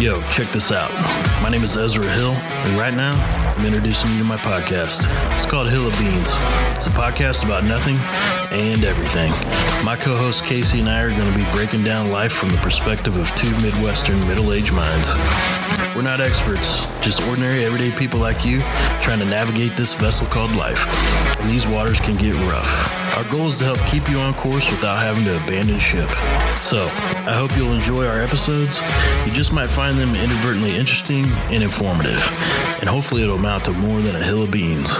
Yo, check this out. My name is Ezra Hill, and right now I'm introducing you to my podcast. It's called Hill of Beans. It's a podcast about nothing and everything. My co host Casey and I are going to be breaking down life from the perspective of two Midwestern middle aged minds. We're not experts, just ordinary everyday people like you trying to navigate this vessel called life. And these waters can get rough. Our goal is to help keep you on course without having to abandon ship. So, I hope you'll enjoy our episodes. You just might find them inadvertently interesting and informative. And hopefully, it'll amount to more than a hill of beans.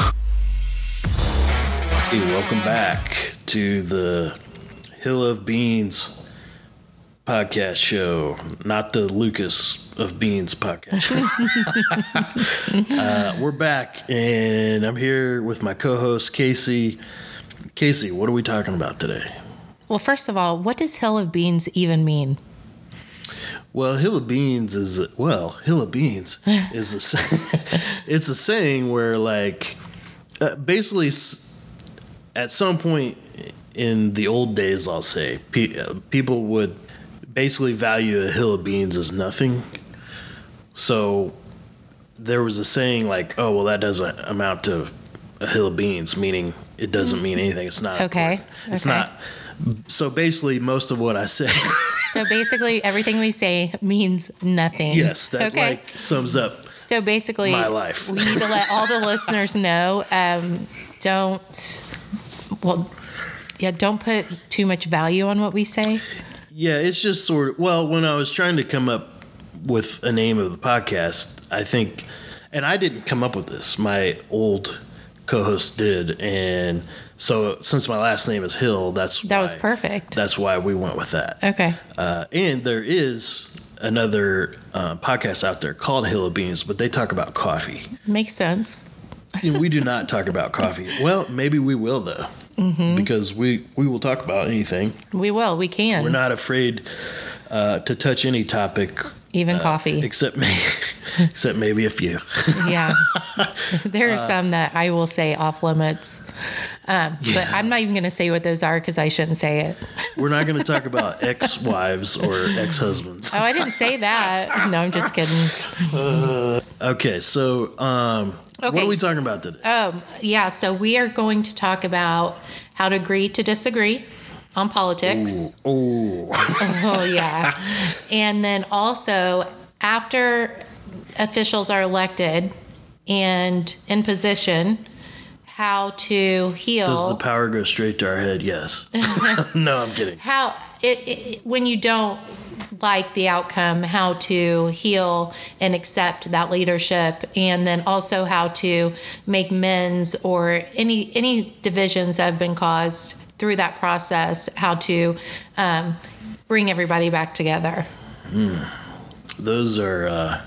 Hey, welcome back to the Hill of Beans podcast show, not the Lucas of Beans podcast. uh, we're back, and I'm here with my co host, Casey. Casey, what are we talking about today? Well, first of all, what does Hill of Beans even mean? Well, hill of beans is well, hill of beans is a it's a saying where like uh, basically at some point in the old days, I'll say pe- uh, people would basically value a hill of beans as nothing. So there was a saying like, "Oh, well, that doesn't amount to a hill of beans," meaning it doesn't mean anything. It's not okay. Important. It's okay. not. So basically, most of what I say. so basically, everything we say means nothing. Yes, that okay. like sums up. So basically, my life. we need to let all the listeners know. Um, don't. Well, yeah. Don't put too much value on what we say. Yeah, it's just sort of. Well, when I was trying to come up with a name of the podcast, I think, and I didn't come up with this. My old co-host did, and so since my last name is Hill, that's that why, was perfect. That's why we went with that. Okay. Uh, and there is another uh, podcast out there called Hill of Beans, but they talk about coffee. Makes sense. we do not talk about coffee. Well, maybe we will though, mm-hmm. because we we will talk about anything. We will. We can. We're not afraid uh, to touch any topic, even uh, coffee, except me, except maybe a few. yeah, there Uh, are some that I will say off limits, um, Yeah. but I'm not even going to say what those are because I shouldn't say it. We're not going to talk about ex-wives or ex-husbands. Oh, I didn't say that. No, I'm just kidding. Okay, so um, what are we talking about today? Um, yeah, so we are going to talk about how to agree to disagree on politics. oh, Oh, yeah. and then also, after officials are elected and in position, how to heal. does the power go straight to our head? Yes. no, I'm kidding. how it, it when you don't like the outcome how to heal and accept that leadership and then also how to make amends or any any divisions that have been caused through that process how to um, bring everybody back together Those are uh,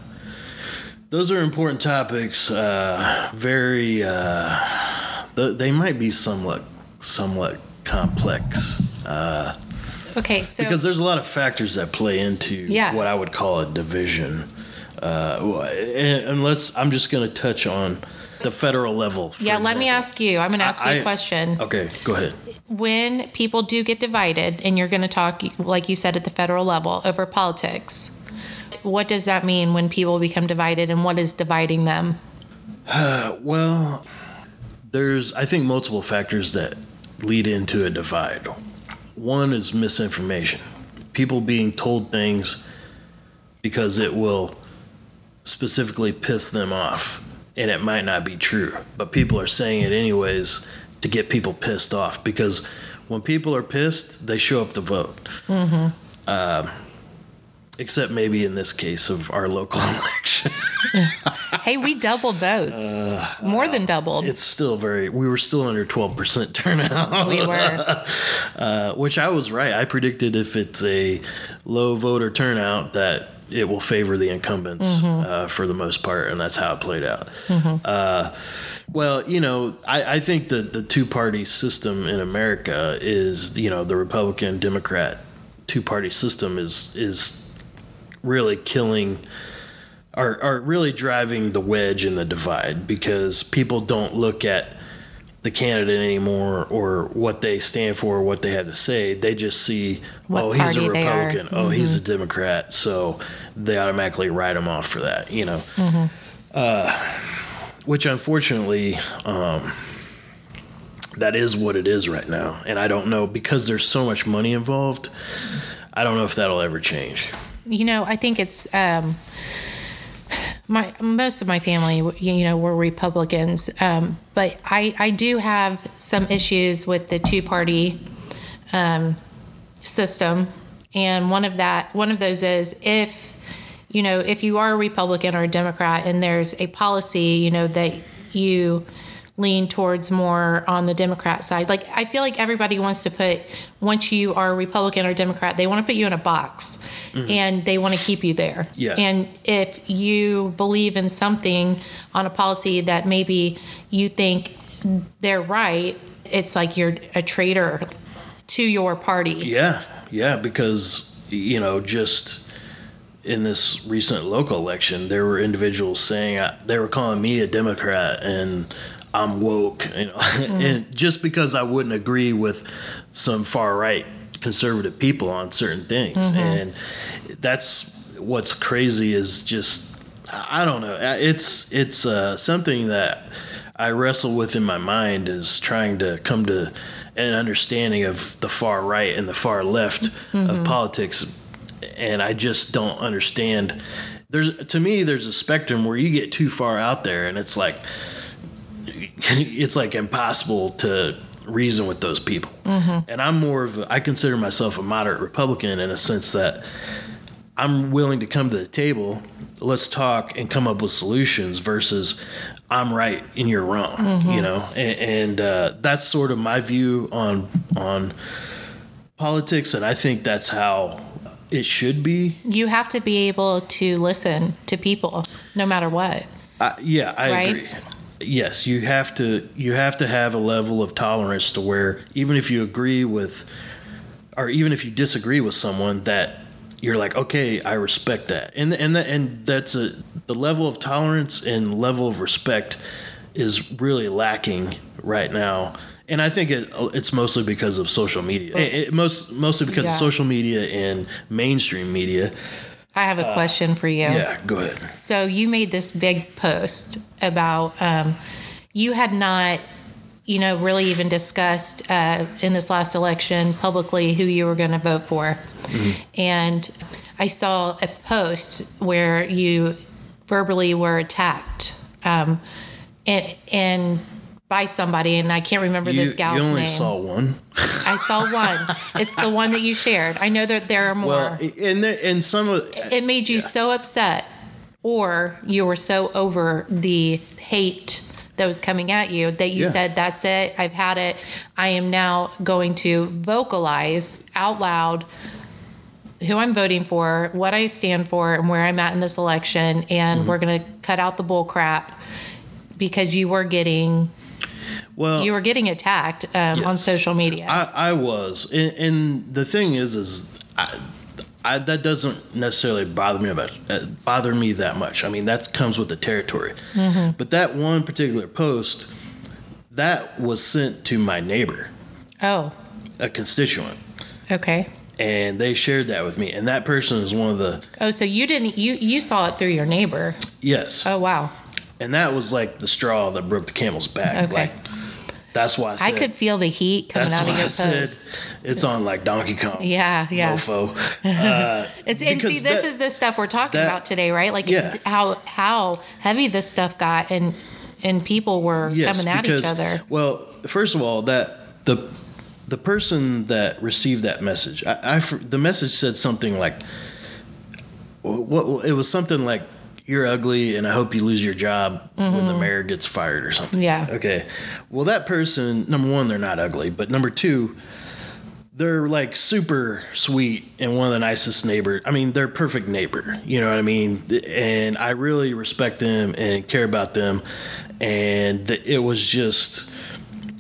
those are important topics. Uh, very. Uh, th- they might be somewhat somewhat complex. Uh, okay so because there's a lot of factors that play into Yeah. what I would call a division. Uh, and, and. I'm just going to touch on the federal level. yeah let me ask you i'm going to ask you a question Okay, go ahead. When people do get divided and you're going to talk like you said at the federal level over politics what does that mean when people become divided and what is dividing them Well, there's I think multiple factors that lead into a divide. One is misinformation. People being told things because it will specifically piss them off and it might not be true, but people are saying it anyways to get people pissed off because when people are pissed, they show up to vote. Um, except maybe in this case of our local election. hey we doubled votes. More than doubled. it's still very we were still under 12% turnout. We were. Uh, which i was right. I predicted if it's a low voter turnout that it will favor the incumbents uh, for the most part and that's how it played out. Uh, well you know I, I think that the two-party system in america is you know the republican democrat two-party system is is really killing are, are really driving the wedge in the divide because people don't look at the candidate anymore or what they stand for or what they have to say. They just see, What oh, he's a party they are. Mm-hmm. Republican. Oh, he's a Democrat. So they automatically write him off for that, you know. Mm-hmm. Uh, which unfortunately, um, that is what it is right now. And I don't know because there's so much money involved. I don't know if that'll ever change. You know, I think it's um, my most of my family. You know, were Republicans, um, but I I do have some issues with the two party um, system, and one of that one of those is if you know if you are a Republican or a Democrat and there's a policy you know that you lean towards more on the Democrat side. Like I feel like everybody wants to put once you are a Republican or Democrat, they want to put you in a box and they want to keep you there. Yeah. And if you believe in something on a policy that maybe you think they're right, it's like you're a traitor to your party. Yeah, yeah, because you know, just in this recent local election, there were individuals saying uh, they were calling me a Democrat and I'm woke, you know, and just because I wouldn't agree with some far right conservative people on certain things, and that's what's crazy is just I don't know, it's it's uh, something that I wrestle with in my mind is trying to come to an understanding of the far right and the far left of politics. And I just don't understand. There's to me there's a spectrum where you get too far out there and it's like it's like impossible to reason with those people and i'm more of a, i consider myself a moderate republican in a sense that i'm willing to come to the table let's talk and come up with solutions versus i'm right and you're wrong you know and, and uh, that's sort of my view on on politics and i think that's how it should be You have to be able to listen to people no matter what. Uh, yeah, I Right? agree. Yes, you have to you have to have a level of tolerance to where even if you agree with or even if you disagree with someone that you're like, okay, I respect that. And and that, and that's a the level of tolerance and level of respect is really lacking right now. And I think it, it's mostly because of social media. It, it- most mostly because Yeah. of social media and mainstream media. I have a question for you. Yeah, go ahead. So you made this big post about um, you had not, you know, really even discussed uh, in this last election publicly who you were going to vote for, and I saw a post where you verbally were attacked, um, and, and by somebody, and I can't remember You, this gal's name. you only name. saw one. I saw one. it's the one that you shared. I know that there are more Well, and there, and some of it made you so upset or you were so over the hate that was coming at you that you Yeah. said that's it i've had it i am now going to vocalize out loud who i'm voting for what i stand for and where i'm at in this election and Mm-hmm. we're going to cut out the bull crap because you were getting well, you were getting attacked um, on social media. I, I was, and, and the thing is, is I, I, that doesn't necessarily bother me about uh, bother me that much. I mean, that comes with the territory. Mm-hmm. But that one particular post, that was sent to my neighbor, oh. A constituent, okay. And they shared that with me. And that person is one of the oh so you didn't you you saw it through your neighbor? Yes, oh wow and that was like the straw that broke the camel's back. Okay. Like that's why I said. I could feel the heat coming out of your I said post. it's on like Donkey Kong. Yeah, yeah. Mofo. Uh, It's and see, this that- is the stuff we're talking that- about today, right? Like Yeah. how how heavy this stuff got, and and people were coming at each other. Well, first of all, that the the person that received that message, I, I the message said something like, what it was something like, "You're ugly, and I hope you lose your job when the mayor gets fired" or something. Mm-hmm. Yeah. Okay. Well, that person, number one, they're not ugly, but number two. They're like super sweet and one of the nicest neighbor. I mean, they're perfect neighbor. You know what I mean? And I really respect them and care about them. And it was just,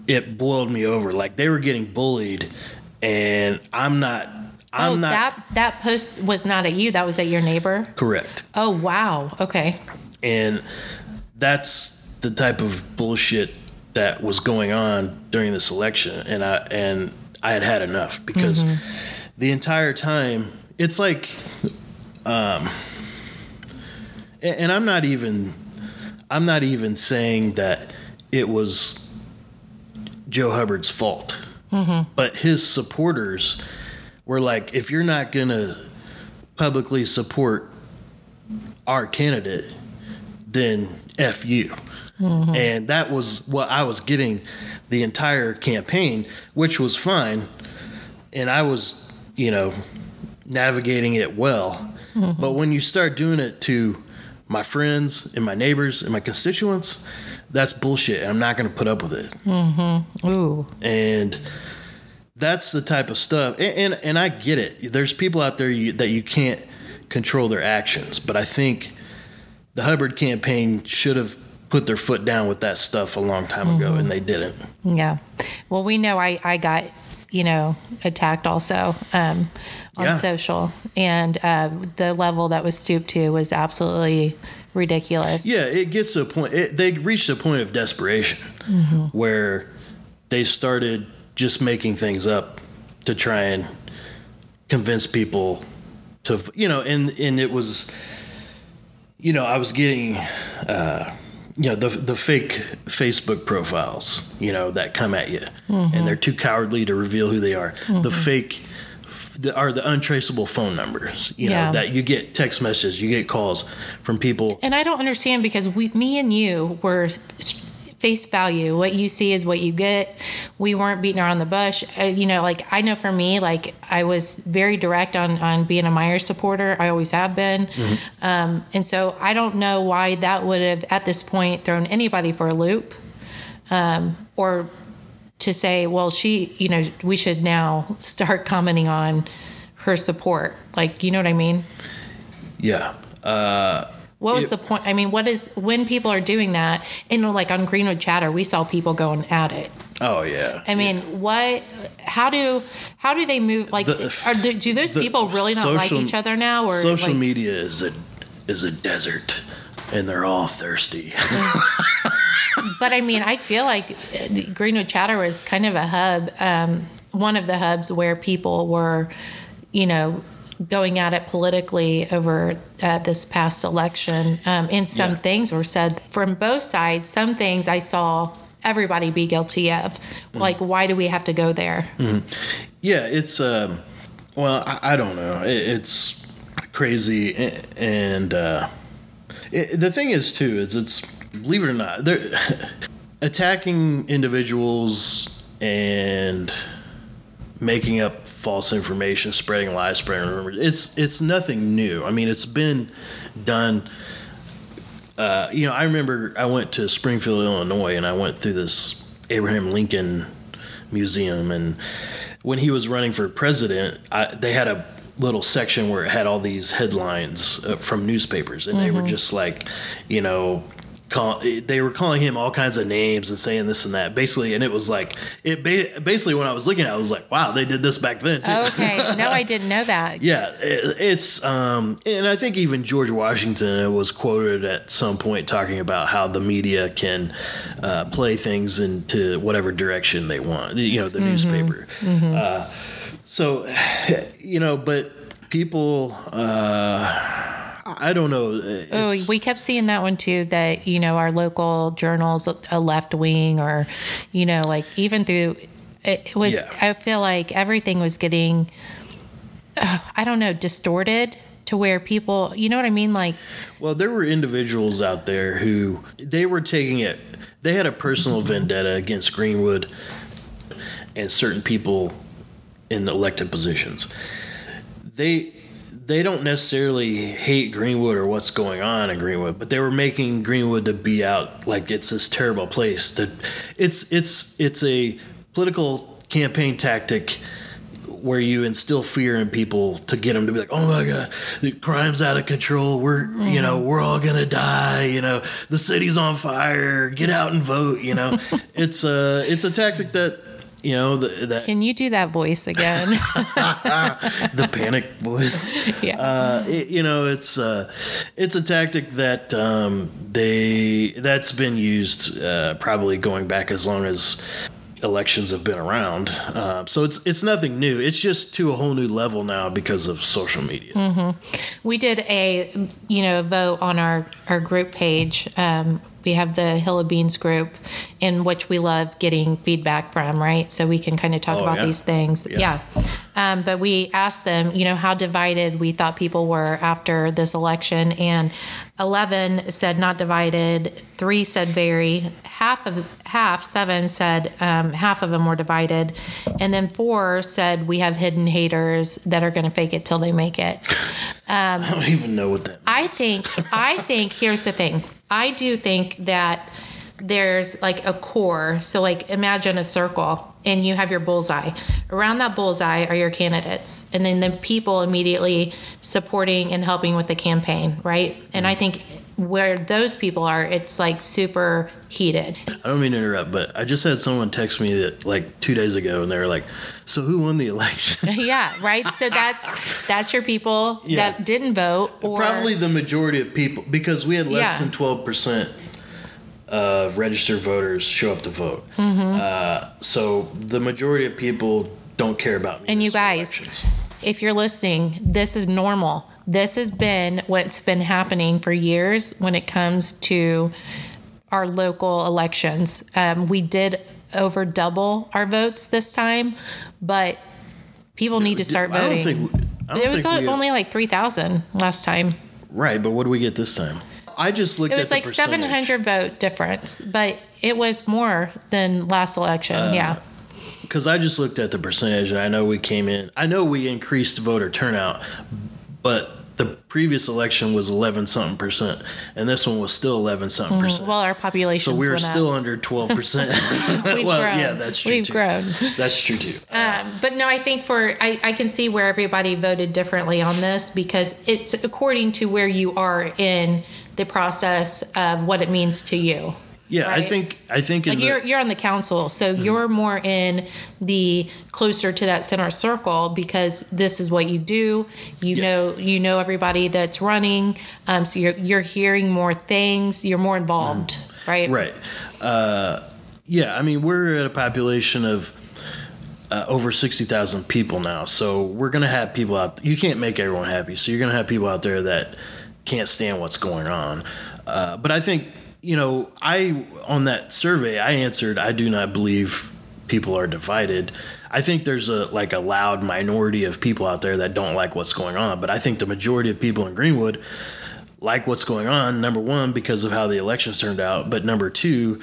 it boiled me over. Like they were getting bullied, and I'm not. I'm oh, not that that post was not at you. That was at your neighbor. correct. Oh wow. Okay. And that's the type of bullshit that was going on during this election, and I and I had had enough because the entire time it's like, um, and, and I'm not even, I'm not even saying that it was Joe Hubbard's fault, but his supporters were like, if you're not gonna publicly support our candidate, then F you. And that was what I was getting the entire campaign, which was fine. And I was, you know, navigating it well. But when you start doing it to my friends and my neighbors and my constituents, that's bullshit. And I'm not going to put up with it Mm-hmm. Ooh. and that's the type of stuff and and, and i get it there's people out there you, that you can't control their actions but i think the hubbard campaign should have put their foot down with that stuff a long time ago and they didn't Yeah. Well, we know I, I got, you know, attacked also um, on Yeah. social, and uh, the level that was stooped to was absolutely ridiculous. yeah it gets to a point it, they reached a point of desperation where they started just making things up to try and convince people to you know and and it was you know i was getting uh you know the the fake facebook profiles you know that come at you. And they're too cowardly to reveal who they are. The fake the, are the untraceable phone numbers you Yeah. know that you get text messages you get calls from people. And I don't understand because we, me and you were face value. What you see is what you get. We weren't beating around the bush. Uh, you know, like I know for me, like I was very direct on on being a Myers supporter. I always have been, um, and so I don't know why that would have at this point thrown anybody for a loop, um, or to say, well, she, you know, we should now start commenting on her support. Like, you know what I mean? yeah What was It- the point? I mean, what is when people are doing that? And like on Greenwood Chatter, we saw people going at it. oh yeah I mean, what? How do how do they move? Like, The- are there, do those the people really not like each other now? Or social like, media is a is a desert and they're all thirsty But I mean, I feel like uh, Greenwood Chatter was kind of a hub, um, one of the hubs where people were, you know, going at it politically over uh, this past election. Um, and some Yeah. things were said from both sides. Some things I saw everybody be guilty of. Mm-hmm. Like, why do we have to go there? yeah it's um well i, I don't know it, it's crazy and uh it, the thing is too is it's believe it or not they're attacking individuals and making up false information spreading lies spreading rumors it's it's nothing new i mean it's been done uh, you know, I remember I went to Springfield, Illinois, and I went through this Abraham Lincoln Museum, and when he was running for president, I, they had a little section where it had all these headlines uh, from newspapers, and they were just like, you know. Call, they were calling him all kinds of names and saying this and that basically and it was like it ba- basically when i was looking at it i was like wow they did this back then too Okay, no, I didn't know that. yeah, it, it's um, and I think even George Washington was quoted at some point talking about how the media can uh, play things into whatever direction they want. You know, the newspaper. Uh, so, you know, but people, uh, I don't know. Oh, we kept seeing that one too. That you know, our local journals, a left wing, or you know, like even through it was. Yeah. I feel like everything was getting, uh, I don't know, distorted to where people, you know what I mean? Like, Well, there were individuals out there who they were taking it. They had a personal vendetta against Greenwood and certain people in the elected positions. They they don't necessarily hate Greenwood or what's going on in Greenwood, but they were making Greenwood to be out like it's this terrible place. To it's it's it's a political campaign tactic where you instill fear in people to get them to be like, "Oh my god, the crime's out of control. We're, you know, mm-hmm. we're all to die, you know. The city's on fire. Get out and vote, you know." it's a it's a tactic that you know the, that Can you do that voice again? the panic voice. Yeah. Uh, it- you know, it's uh, it's a tactic that um, they that's been used uh, probably going back as long as elections have been around. Uh, so it's it's nothing new. It's just to a whole new level now because of social media. we did a you know vote on our our group page um, we have the hill of beans group in which we love getting feedback from right so we can kind of talk Oh, about yeah. these things Yeah. yeah, Um, but we asked them you know how divided we thought people were after this election and 11 said not divided three said very half of half seven said um, half of them were divided and then four said we have hidden haters that are going to fake it till they make it I don't even know what that. Means. I think I think here's the thing. I do think that there's like a core. So like imagine a circle and you have your bullseye. Around that bullseye are your candidates and then the people immediately supporting and helping with the campaign, right? And I mm. think where those people are, it's like super heated. I don't mean to interrupt, but I just had someone text me that like two days ago, and they were like, "So who won the election?" yeah, right? So that's that's your people Yeah. that didn't vote or Probably the majority of people, because we had less Yeah. than twelve percent of registered voters show up to vote. Mm-hmm. Uh, so the majority of people don't care about. And you guys, elections. if you're listening, this is normal. This has been what's been happening for years when it comes to our local elections. Um, we did over double our votes this time, but people need to start I don't voting. think. I don't it was think like we- only like 3,000 last time. right, but what do we get this time? I just looked at the percentage. It was like percentage. 700 vote difference, but it was more than last election. Uh, yeah. because I just looked at the percentage and I know we came in. I know we increased voter turnout, but the previous election was 11 something percent, and this one was still 11 something percent. Mm-hmm. Well, our population so we were still up. under 12 percent. Well, grown. yeah, that's true We've too. grown. That's true too. Um, but no, I think for I, I can see where everybody voted differently on this because it's according to where you are in the process of what it means to you. Yeah, I think I think Like the, you're you're on the council, so Mm-hmm. you're more in the closer to that center circle because this is what you do. You Yeah. know you know everybody that's running, um, so you're you're hearing more things. You're more involved, right? Mm-hmm. right. Uh, yeah, I mean we're at a population of. Uh, over 60,000 people now. So we're going to have people out. You can't make everyone happy. So you're going to have people out there that can't stand what's going on. Uh, but I think, you know, I, on that survey, I answered, I do not believe people are divided. I think there's a, like a loud minority of people out there that don't like what's going on. But I think the majority of people in Greenwood like what's going on, number one, because of how the elections turned out. But number two,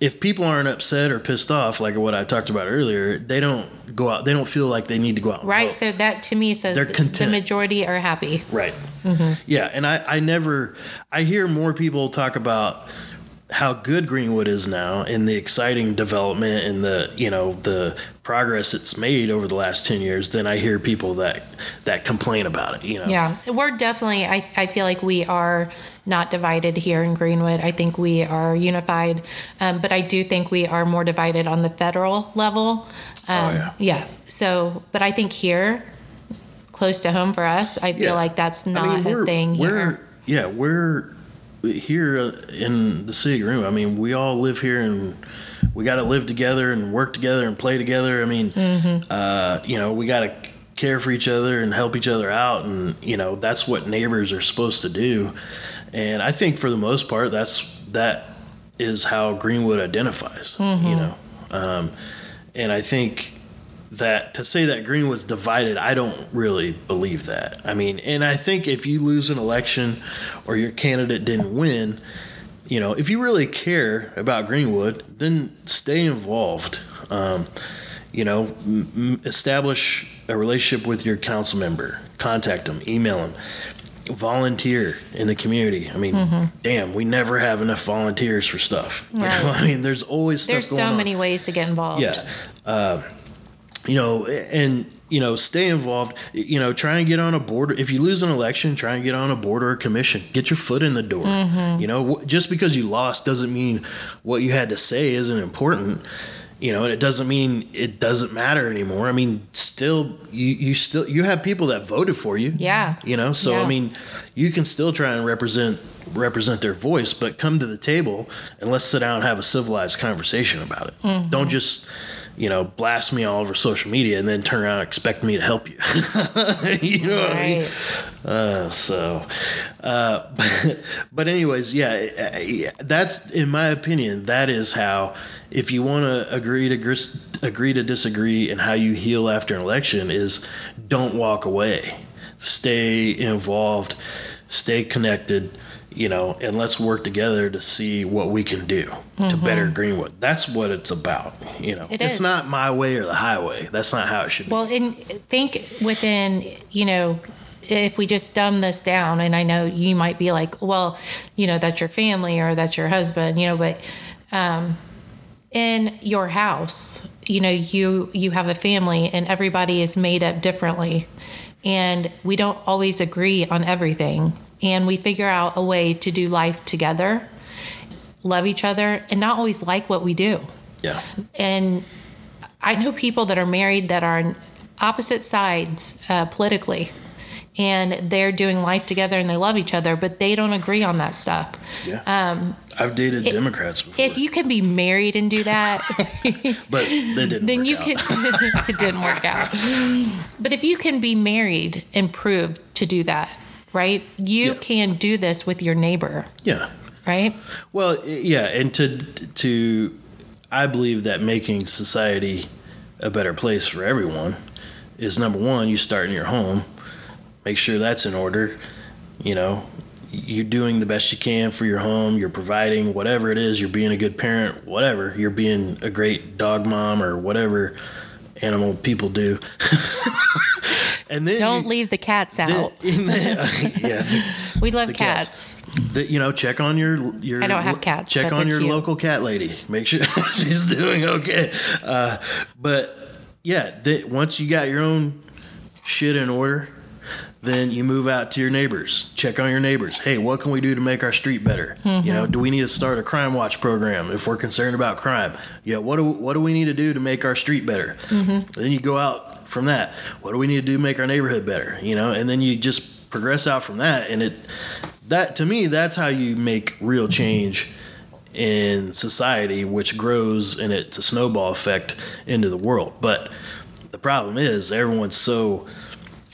if people aren't upset or pissed off, like what I talked about earlier, they don't go out. They don't feel like they need to go out. And Right. vote. So that to me says They're content. the majority are happy. Right. Mm-hmm. Yeah, and I, I never I hear more people talk about how good Greenwood is now and the exciting development and the you know the progress it's made over the last ten years than I hear people that that complain about it. You know. Yeah, we're definitely. I, I feel like we are not divided here in Greenwood. I think we are unified, um, but I do think we are more divided on the federal level. Um, Oh, yeah. So, but I think here, close to home for us, I feel Yeah. like that's I not mean, we're, a thing we're here. yeah we're here in the city Greenwood. I mean, we all live here and we got to live together and work together and play together. I mean, Mm-hmm. uh, you know, we got to care for each other and help each other out, and you know, that's what neighbors are supposed to do. And I think for the most part, that's that is how Greenwood identifies. Mm-hmm. You know, um, and I think that to say that Greenwood's divided, I don't really believe that. I mean, and I think if you lose an election or your candidate didn't win, you know, if you really care about Greenwood, then stay involved. Um, you know, m- establish a relationship with your council member, contact them, email them, volunteer in the community. I mean, damn, we never have enough volunteers for stuff. You know, Mm-hmm. I mean, there's always stuff There's so on many ways to get involved. yeah uh, you know and you know stay involved you know try and get on a board if you lose an election try and get on a board or a commission get your foot in the door Mm-hmm. you know just because you lost doesn't mean what you had to say isn't important you know, and it doesn't mean it doesn't matter anymore. I mean, still, you you still you have people that voted for you. Yeah. You know, so Yeah. I mean, you can still try and represent represent their voice, but come to the table and let's sit down and have a civilized conversation about it. Mm-hmm. Don't just you know, blast me all over social media and then turn around and expect me to help you. you know what I mean? Uh, so, uh, but, but anyways, yeah, yeah, that's in my opinion. That is how, if you want to agree to gris- agree to disagree, and how you heal after an election is, don't walk away, stay involved, stay connected. You know, and let's work together to see what we can do to better Greenwood. That's what it's about. You know, Mm-hmm. It it's is. not my way or the highway. That's not how it should be. Well, and think within, you know, if we just dumb this down, and I know you might be like, well, you know, that's your family or that's your husband, you know, but um, in your house, you know, you you have a family, and everybody is made up differently, and we don't always agree on everything, and we figure out a way to do life together, love each other, and not always like what we do yeah. and I know people that are married that are on opposite sides uh, politically, and they're doing life together and they love each other, but they don't agree on that stuff. Yeah. Um, I've dated Democrats before. If you can be married and do that, but they didn't. then you out. can. it didn't work out. But if you can be married and prove to do that, right? You Yeah. can do this with your neighbor, Yeah. right? Well, yeah, and to to, I believe that making society a better place for everyone is number one. You start in your home, make sure that's in order. You know, you're doing the best you can for your home. You're providing whatever it is. You're being a good parent. Whatever. You're being a great dog mom or whatever animal people do. and then Don't you- leave the cats out. yeah, We love the cats. cats. you know check on your your I don't have cats, check on your cute. local cat lady make sure she's doing okay uh, but yeah once you got your own shit in order then you move out to your neighbors check on your neighbors hey what can we do to make our street better Mm-hmm. you know do we need to start a crime watch program if we're concerned about crime yeah what do what do we need to do to make our street better Mm-hmm. then you go out from that. What do we need to do to make our neighborhood better you know? And then you just progress out from that and it that to me that's how you make real change in society which grows and it's a snowball effect into the world. But the problem is everyone's so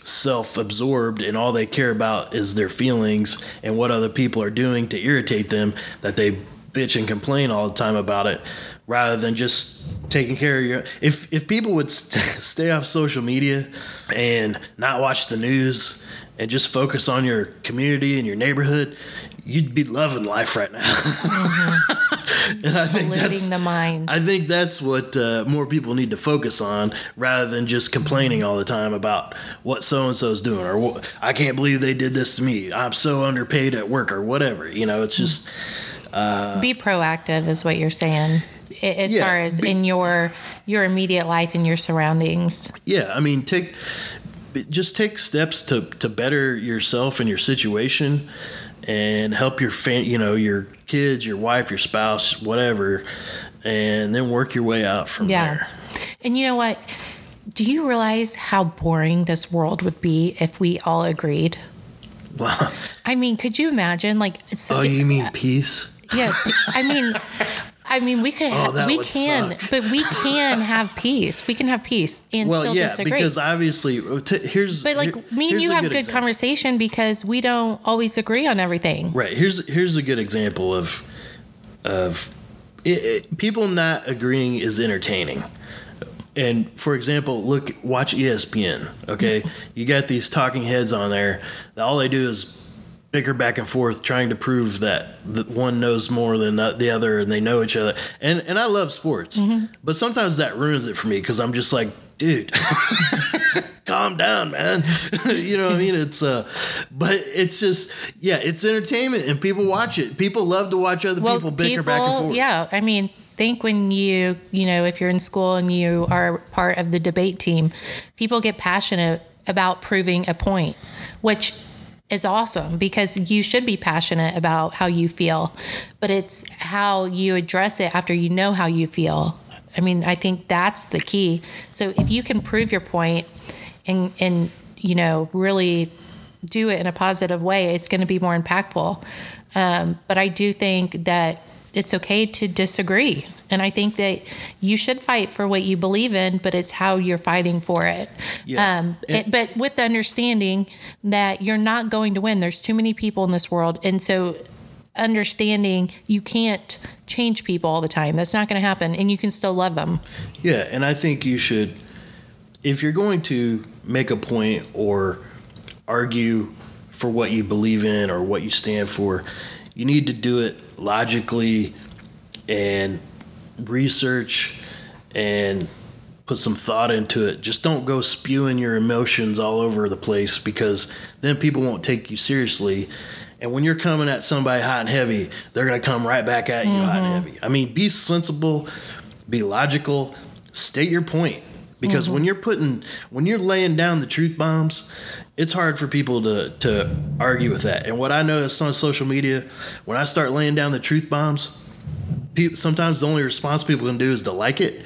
self-absorbed and all they care about is their feelings and what other people are doing to irritate them that they bitch and complain all the time about it rather than just taking care of your if if people would st- stay off social media and not watch the news and just focus on your community and your neighborhood you'd be loving life right now and i think that's the mind. I think that's what uh, more people need to focus on rather than just complaining all the time about what so and so's doing or I can't believe they did this to me. I'm so underpaid at work or whatever. You know, it's just Uh, be proactive is what you're saying as Yeah, far as be- in your your immediate life and your surroundings yeah. I mean, take just take steps to to better yourself and your situation and help your fam- you know your kids, your wife, your spouse, whatever, and then work your way out from yeah there. and you know what do you realize how boring this world would be if we all agreed Wow. i mean could you imagine like Oh, you mean peace? Yeah i mean I mean, we could. Oh, we can, suck. but we can have peace. We can have peace and Well, still yeah, disagree. because obviously, uh, t- here's but like here- me and you a have good, example. conversation because we don't always agree on everything. Right. Here's here's a good example of of it, it, people not agreeing is entertaining. And for example, look, watch ESPN. Okay, you got these talking heads on there. That all they do is bicker back and forth, trying to prove that the one knows more than the other, and they know each other. And and I love sports, but sometimes that ruins it for me because I'm just like, dude, calm down, man. you know what I mean? It's uh, but it's just yeah, it's entertainment, and people watch it. People love to watch other people bicker back and forth. Yeah, I mean, think when you, you know, if you're in school and you are part of the debate team, people get passionate about proving a point, which is awesome because you should be passionate about how you feel, but it's how you address it after you know how you feel I mean, I think that's the key. So if you can prove your point and and you know really do it in a positive way, it's going to be more impactful. Um, but I do think that it's okay to disagree. And I think that you should fight for what you believe in, but it's how you're fighting for it. Yeah. Um, it- but with the understanding that you're not going to win. There's too many people in this world. And so understanding you can't change people all the time. That's not going to happen. And you can still love them. Yeah, and I think you should, if you're going to make a point or argue for what you believe in or what you stand for, you need to do it logically and research and put some thought into it. Just don't go spewing your emotions all over the place because then people won't take you seriously. And when you're coming at somebody hot and heavy, they're going to come right back at you hot and mm-hmm. heavy. I mean, be sensible, be logical, state your point. Because when you're putting, when you're laying down the truth bombs, it's hard for people to to argue with that. And what I noticed on social media, when I start laying down the truth bombs, people, sometimes the only response people can do is to like it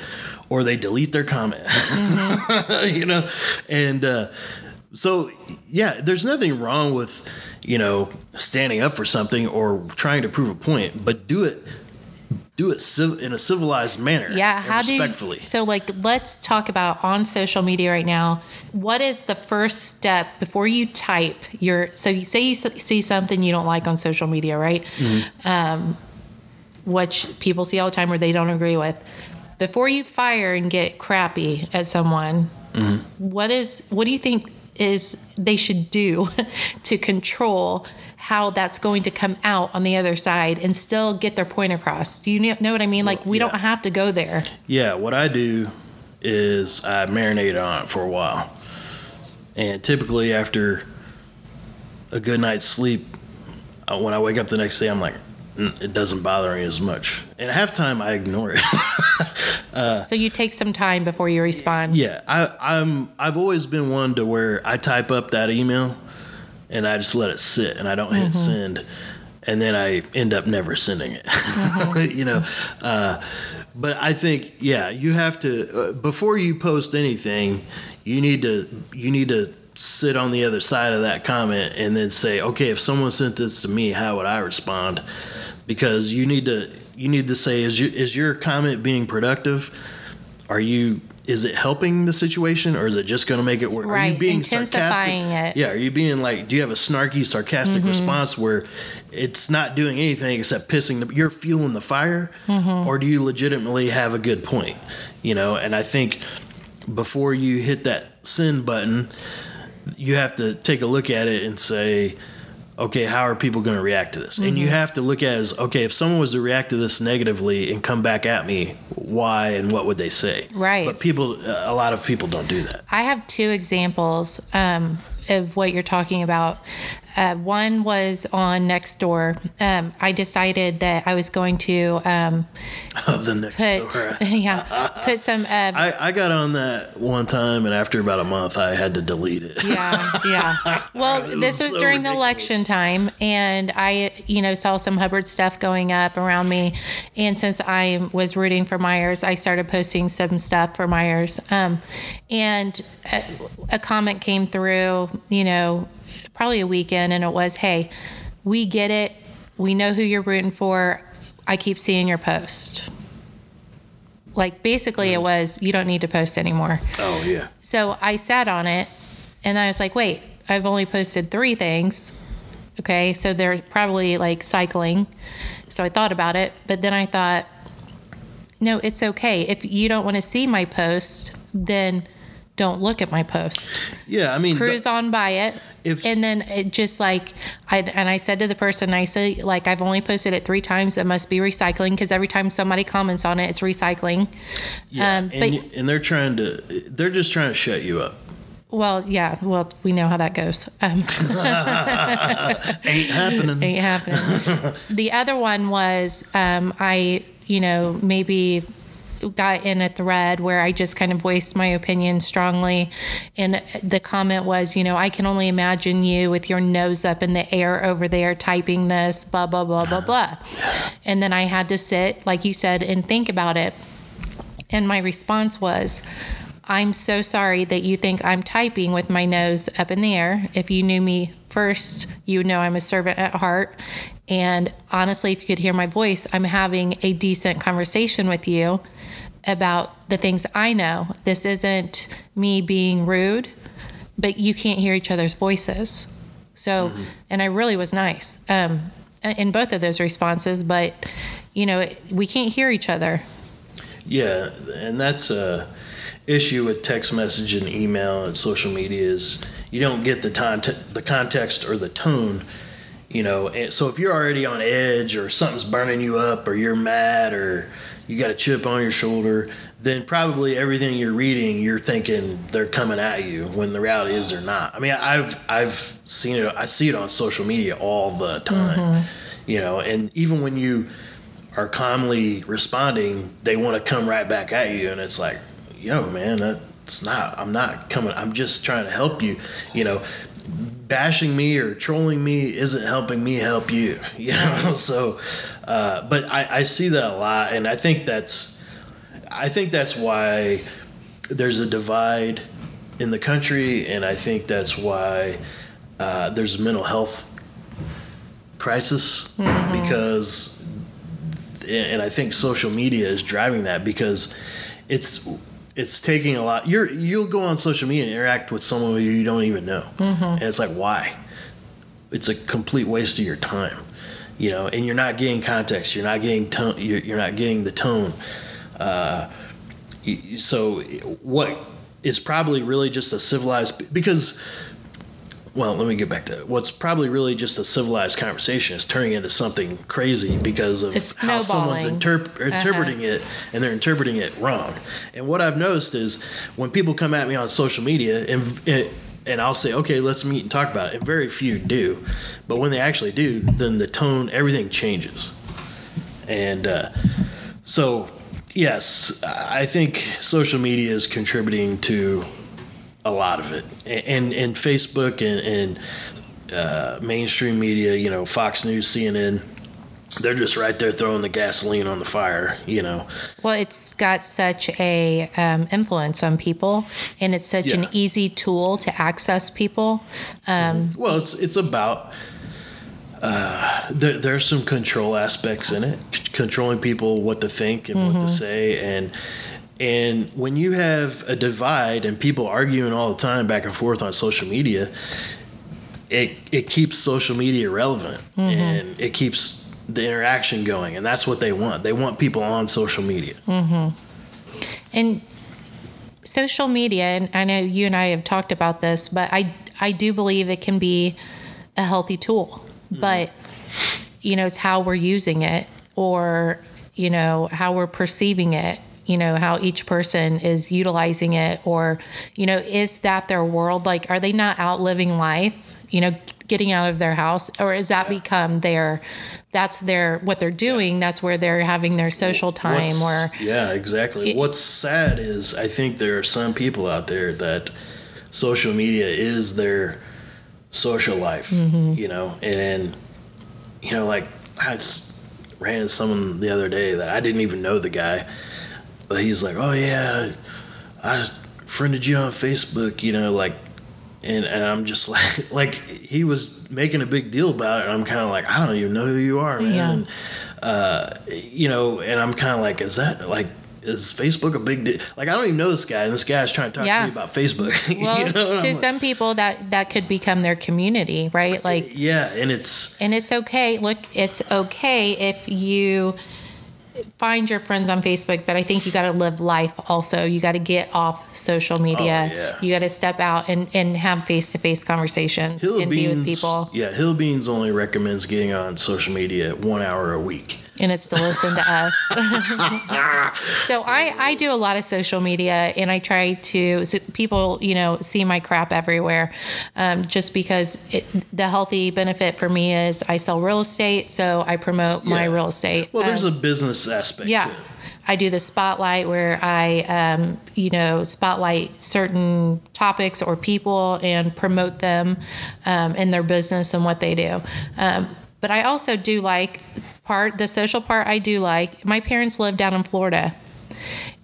or they delete their comment. You know? And uh, so yeah there's nothing wrong with you know standing up for something or trying to prove a point but do it do it civ- in a civilized manner Yeah. How do respectfully you, so like let's talk about on social media right now. What is the first step before you type your? So you say you see something you don't like on social media, right? Mm-hmm. Um, which people see all the time or they don't agree with. Before you fire and get crappy at someone, Mm-hmm. what is what do you think is they should do to control how that's going to come out on the other side and still get their point across? Do you know what I mean? Like we yeah. don't have to go there. Yeah, what I do is I marinate on it for a while. And typically after a good night's sleep, uh, when I wake up the next day, I'm like, "Mm, it doesn't bother me as much. And halftime, I ignore it. So you take some time before you respond. yeah, I, I'm. I've always been one to where I type up that email, and I just let it sit, and I don't hit send, and then I end up never sending it. you know, uh, but I think yeah, you have to uh, before you post anything, you need to you need to sit on the other side of that comment and then say, okay, if someone sent this to me, how would I respond? Because you need to you need to say, is you, is your comment being productive? Are you is it helping the situation or is it just going to make it worse? Are you being intensifying sarcastic? it. Yeah, are you being like, do you have a snarky, sarcastic Mm-hmm. response where it's not doing anything except pissing the, you're fueling the fire? Mm-hmm. Or do you legitimately have a good point? You know, and I think before you hit that send button, you have to take a look at it and say, okay, how are people going to react to this? And Mm-hmm. you have to look at it as, okay, if someone was to react to this negatively and come back at me, why and what would they say? Right. But people, a lot of people don't do that. I have two examples um, of what you're talking about. Uh, one was on Nextdoor. Um, I decided that I was going to um, the next put door. yeah put some uh, I, I got on that one time, and after about a month, I had to delete it. yeah, yeah. Well, It this was was so during the election time, and I, you know, saw some Hubbard stuff going up around me. And since I was rooting for Myers, I started posting some stuff for Myers. Um, and a, a comment came through, you know, probably a weekend, and it was, "Hey, we get it. We know who you're rooting for. I keep seeing your post." Like basically, it was, "You don't need to post anymore." oh yeah, So I sat on it and I was like, wait, I've only posted three things. Okay, so they're probably like cycling. So I thought about it, but then I thought, no, it's okay. If you don't want to see my post, then don't look at my post. yeah. I mean, Cruise on by it. If- and then it just like I and I said to the person I said like I've only posted it three times. It must be recycling because every time somebody comments on it, it's recycling. yeah, um, and, but- and they're trying to, they're just trying to shut you up. Well, yeah. Well, we know how that goes. Um, Ain't happening. ain't happening. the other one was um, I, you know, maybe got in a thread where I just kind of voiced my opinion strongly. And the comment was, you know, I can only imagine you with your nose up in the air over there typing this, blah, blah, blah, blah, blah. And then I had to sit, like you said, and think about it. And my response was, I'm so sorry that you think I'm typing with my nose up in the air. If you knew me first, you know I'm a servant at heart. And honestly, if you could hear my voice, I'm having a decent conversation with you about the things I know. This isn't me being rude, but you can't hear each other's voices. So, mm-hmm. and I really was nice um, in both of those responses, but you know, we can't hear each other. Yeah, and that's a issue with text message and email and social media is you don't get the time, the context or the tone you know so if you're already on edge or something's burning you up or you're mad or you got a chip on your shoulder then probably everything you're reading you're thinking they're coming at you when the reality is they're not i mean i've i've seen it i see it on social media all the time mm-hmm. you know and even when you are calmly responding they want to come right back at you and it's like yo man that's not i'm not coming i'm just trying to help you you know bashing me or trolling me isn't helping me help you you know so uh, but I, I see that a lot and i think that's i think that's why there's a divide in the country and i think that's why uh, there's a mental health crisis mm-hmm. because and i think social media is driving that because it's it's taking a lot. You're you'll go on social media and interact with someone you don't even know, mm-hmm. and it's like why? It's a complete waste of your time, you know. And you're not getting context. You're not getting tone. You're, you're not getting the tone. Uh, so what is probably really just a civilized because well, let me get back to what's probably really just a civilized conversation is turning into something crazy because of how someone's interp- uh-huh. interpreting uh-huh. it and they're interpreting it wrong. And what I've noticed is when people come at me on social media and and I'll say, okay, let's meet and talk about it. And very few do, but when they actually do, then the tone, everything changes. And uh, so, yes, I think social media is contributing to a lot of it, and and Facebook and, and uh, mainstream media, you know, Fox News, CNN, they're just right there throwing the gasoline on the fire, you know. Well, it's got such a um, influence on people, and it's such yeah. an easy tool to access people. Um, well, it's it's about. Uh, there, there's some control aspects in it, c- controlling people what to think and mm-hmm. what to mm-hmm. say, and and when you have a divide and people arguing all the time back and forth on social media, it it keeps social media relevant mm-hmm. and it keeps the interaction going, and that's what they want. They want people on social media. Mm-hmm. And social media, and I know you and I have talked about this, but I I do believe it can be a healthy tool, mm-hmm. but you know it's how we're using it or you know how we're perceiving it you know how each person is utilizing it or you know is that their world like are they not out living life you know getting out of their house or is that yeah. become their that's their what they're doing yeah. that's where they're having their social time What's, or yeah exactly it, what's sad is i think there are some people out there that social media is their social life mm-hmm. you know and you know like i just ran into someone the other day that i didn't even know the guy but he's like, oh yeah, I friended you on Facebook, you know, like, and, and I'm just like, like he was making a big deal about it. And I'm kind of like, I don't even know who you are, man. Yeah. And, uh, you know, and I'm kind of like, is that like, is Facebook a big deal? Like, I don't even know this guy, and this guy's trying to talk yeah. to me about Facebook. Well, you know? to some like, people, that that could become their community, right? Like, yeah, and it's and it's okay. Look, it's okay if you find your friends on Facebook, but I think you got to live life also. You got to get off social media. Oh, yeah. You got to step out and, and have face to face conversations Hill and Beans, be with people. Yeah, Hill Beans only recommends getting on social media one hour a week and it's to listen to us. so I, I do a lot of social media and I try to, so people, you know, see my crap everywhere um, just because it, the healthy benefit for me is I sell real estate. So I promote yeah. my real estate. Well, there's um, a business aspect yeah. I do the spotlight where I, um, you know, spotlight certain topics or people and promote them um, in their business and what they do. Um, but I also do like part, the social part I do like. My parents live down in Florida.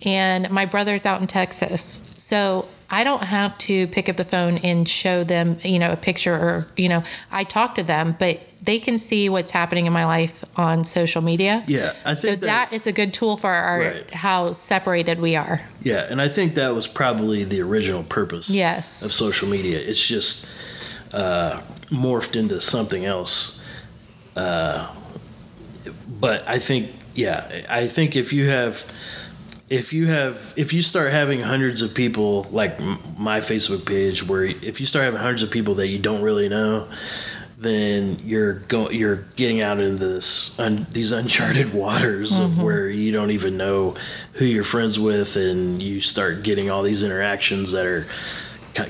and my brother's out in Texas. So I don't have to pick up the phone and show them, you know, a picture or, you know, I talk to them, but they can see what's happening in my life on social media. Yeah, I So think that is a good tool for our Right. how separated we are. Yeah, and I think that was probably the original purpose Yes. of social media. It's just uh, morphed into something else. Uh, but I think, yeah, I think if you have, if you have, if you start having hundreds of people like m- my Facebook page, where if you start having hundreds of people that you don't really know, then you're going, you're getting out into this un, these uncharted waters of mm-hmm. where you don't even know who you're friends with, and you start getting all these interactions that are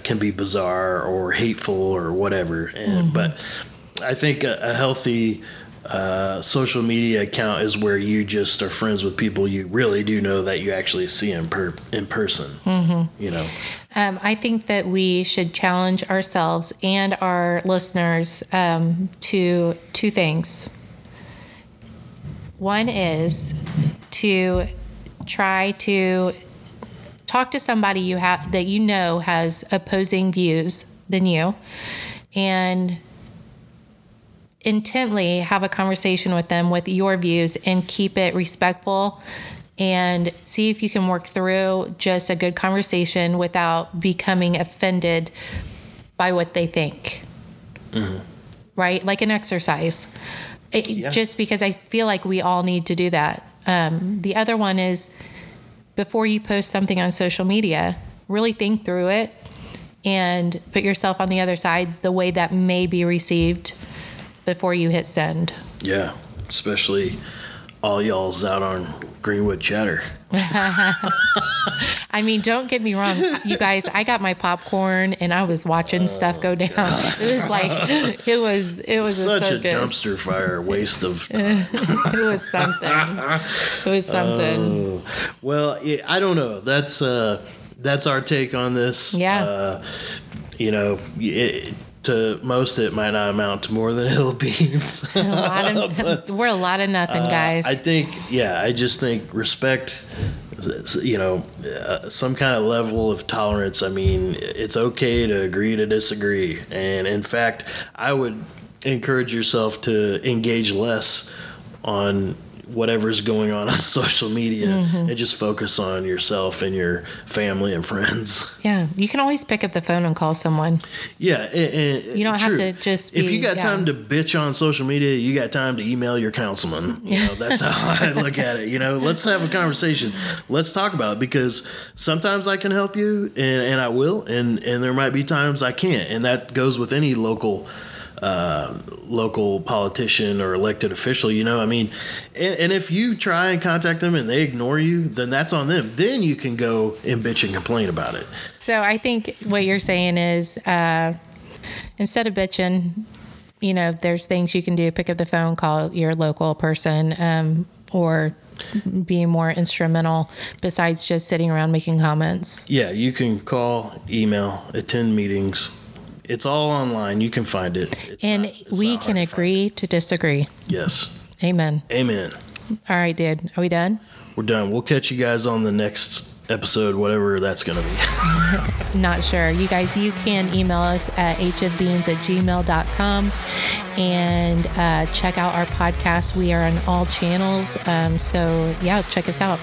can be bizarre or hateful or whatever. And mm-hmm. but I think a, a healthy uh, social media account is where you just are friends with people you really do know that you actually see in per in person. Mm-hmm. You know, Um, I think that we should challenge ourselves and our listeners um, to two things. One is to try to talk to somebody you have that you know has opposing views than you, and intently have a conversation with them with your views and keep it respectful and see if you can work through just a good conversation without becoming offended by what they think. Right? Like an exercise. It, Yeah. Just because I feel like we all need to do that. Um, the other one is before you post something on social media, really think through it and put yourself on the other side the way that may be received before you hit send. yeah, especially all y'all's out on Greenwood Chatter. I mean, don't get me wrong, you guys. I got my popcorn and I was watching stuff go down. It was like it was it was Such a a dumpster fire waste of time. it was something. It was something. Well, yeah, I don't know. That's uh, that's our take on this. Yeah. Uh, you know, it, to most it might not amount to more than hill beans. a lot of, we're a lot of nothing, guys. Uh, I think, yeah, I just think respect. You know, uh, some kind of level of tolerance. I mean, it's okay to agree to disagree, and in fact, I would encourage yourself to engage less on whatever's going on on social media Mm-hmm. and just focus on yourself and your family and friends. yeah, you can always pick up the phone and call someone. Yeah, and, and- You don't have to just If you got yeah. time to bitch on social media, you got time to email your councilman. You know, that's how I look at it. You know, let's have a conversation. Let's talk about it because sometimes I can help you, and, and I will, and and there might be times I can't, and that goes with any local. Uh, local politician or elected official, you know, I mean, and, and if you try and contact them and they ignore you, then that's on them. Then you can go and bitch and complain about it. So I think what you're saying is uh, instead of bitching, you know, there's things you can do. Pick up the phone, call your local person, um, or be more instrumental besides just sitting around making comments. Yeah, you can call, email, attend meetings. It's all online. You can find it. It's and not- we can hard to agree to disagree. Yes. Amen. Amen. All right, dude. Are we done? We're done. We'll catch you guys on the next episode, whatever that's going to be. Not sure. You guys, you can email us at hofbeans at gmail.com and uh, check out our podcast. We are on all channels. Um, so, yeah, check us out.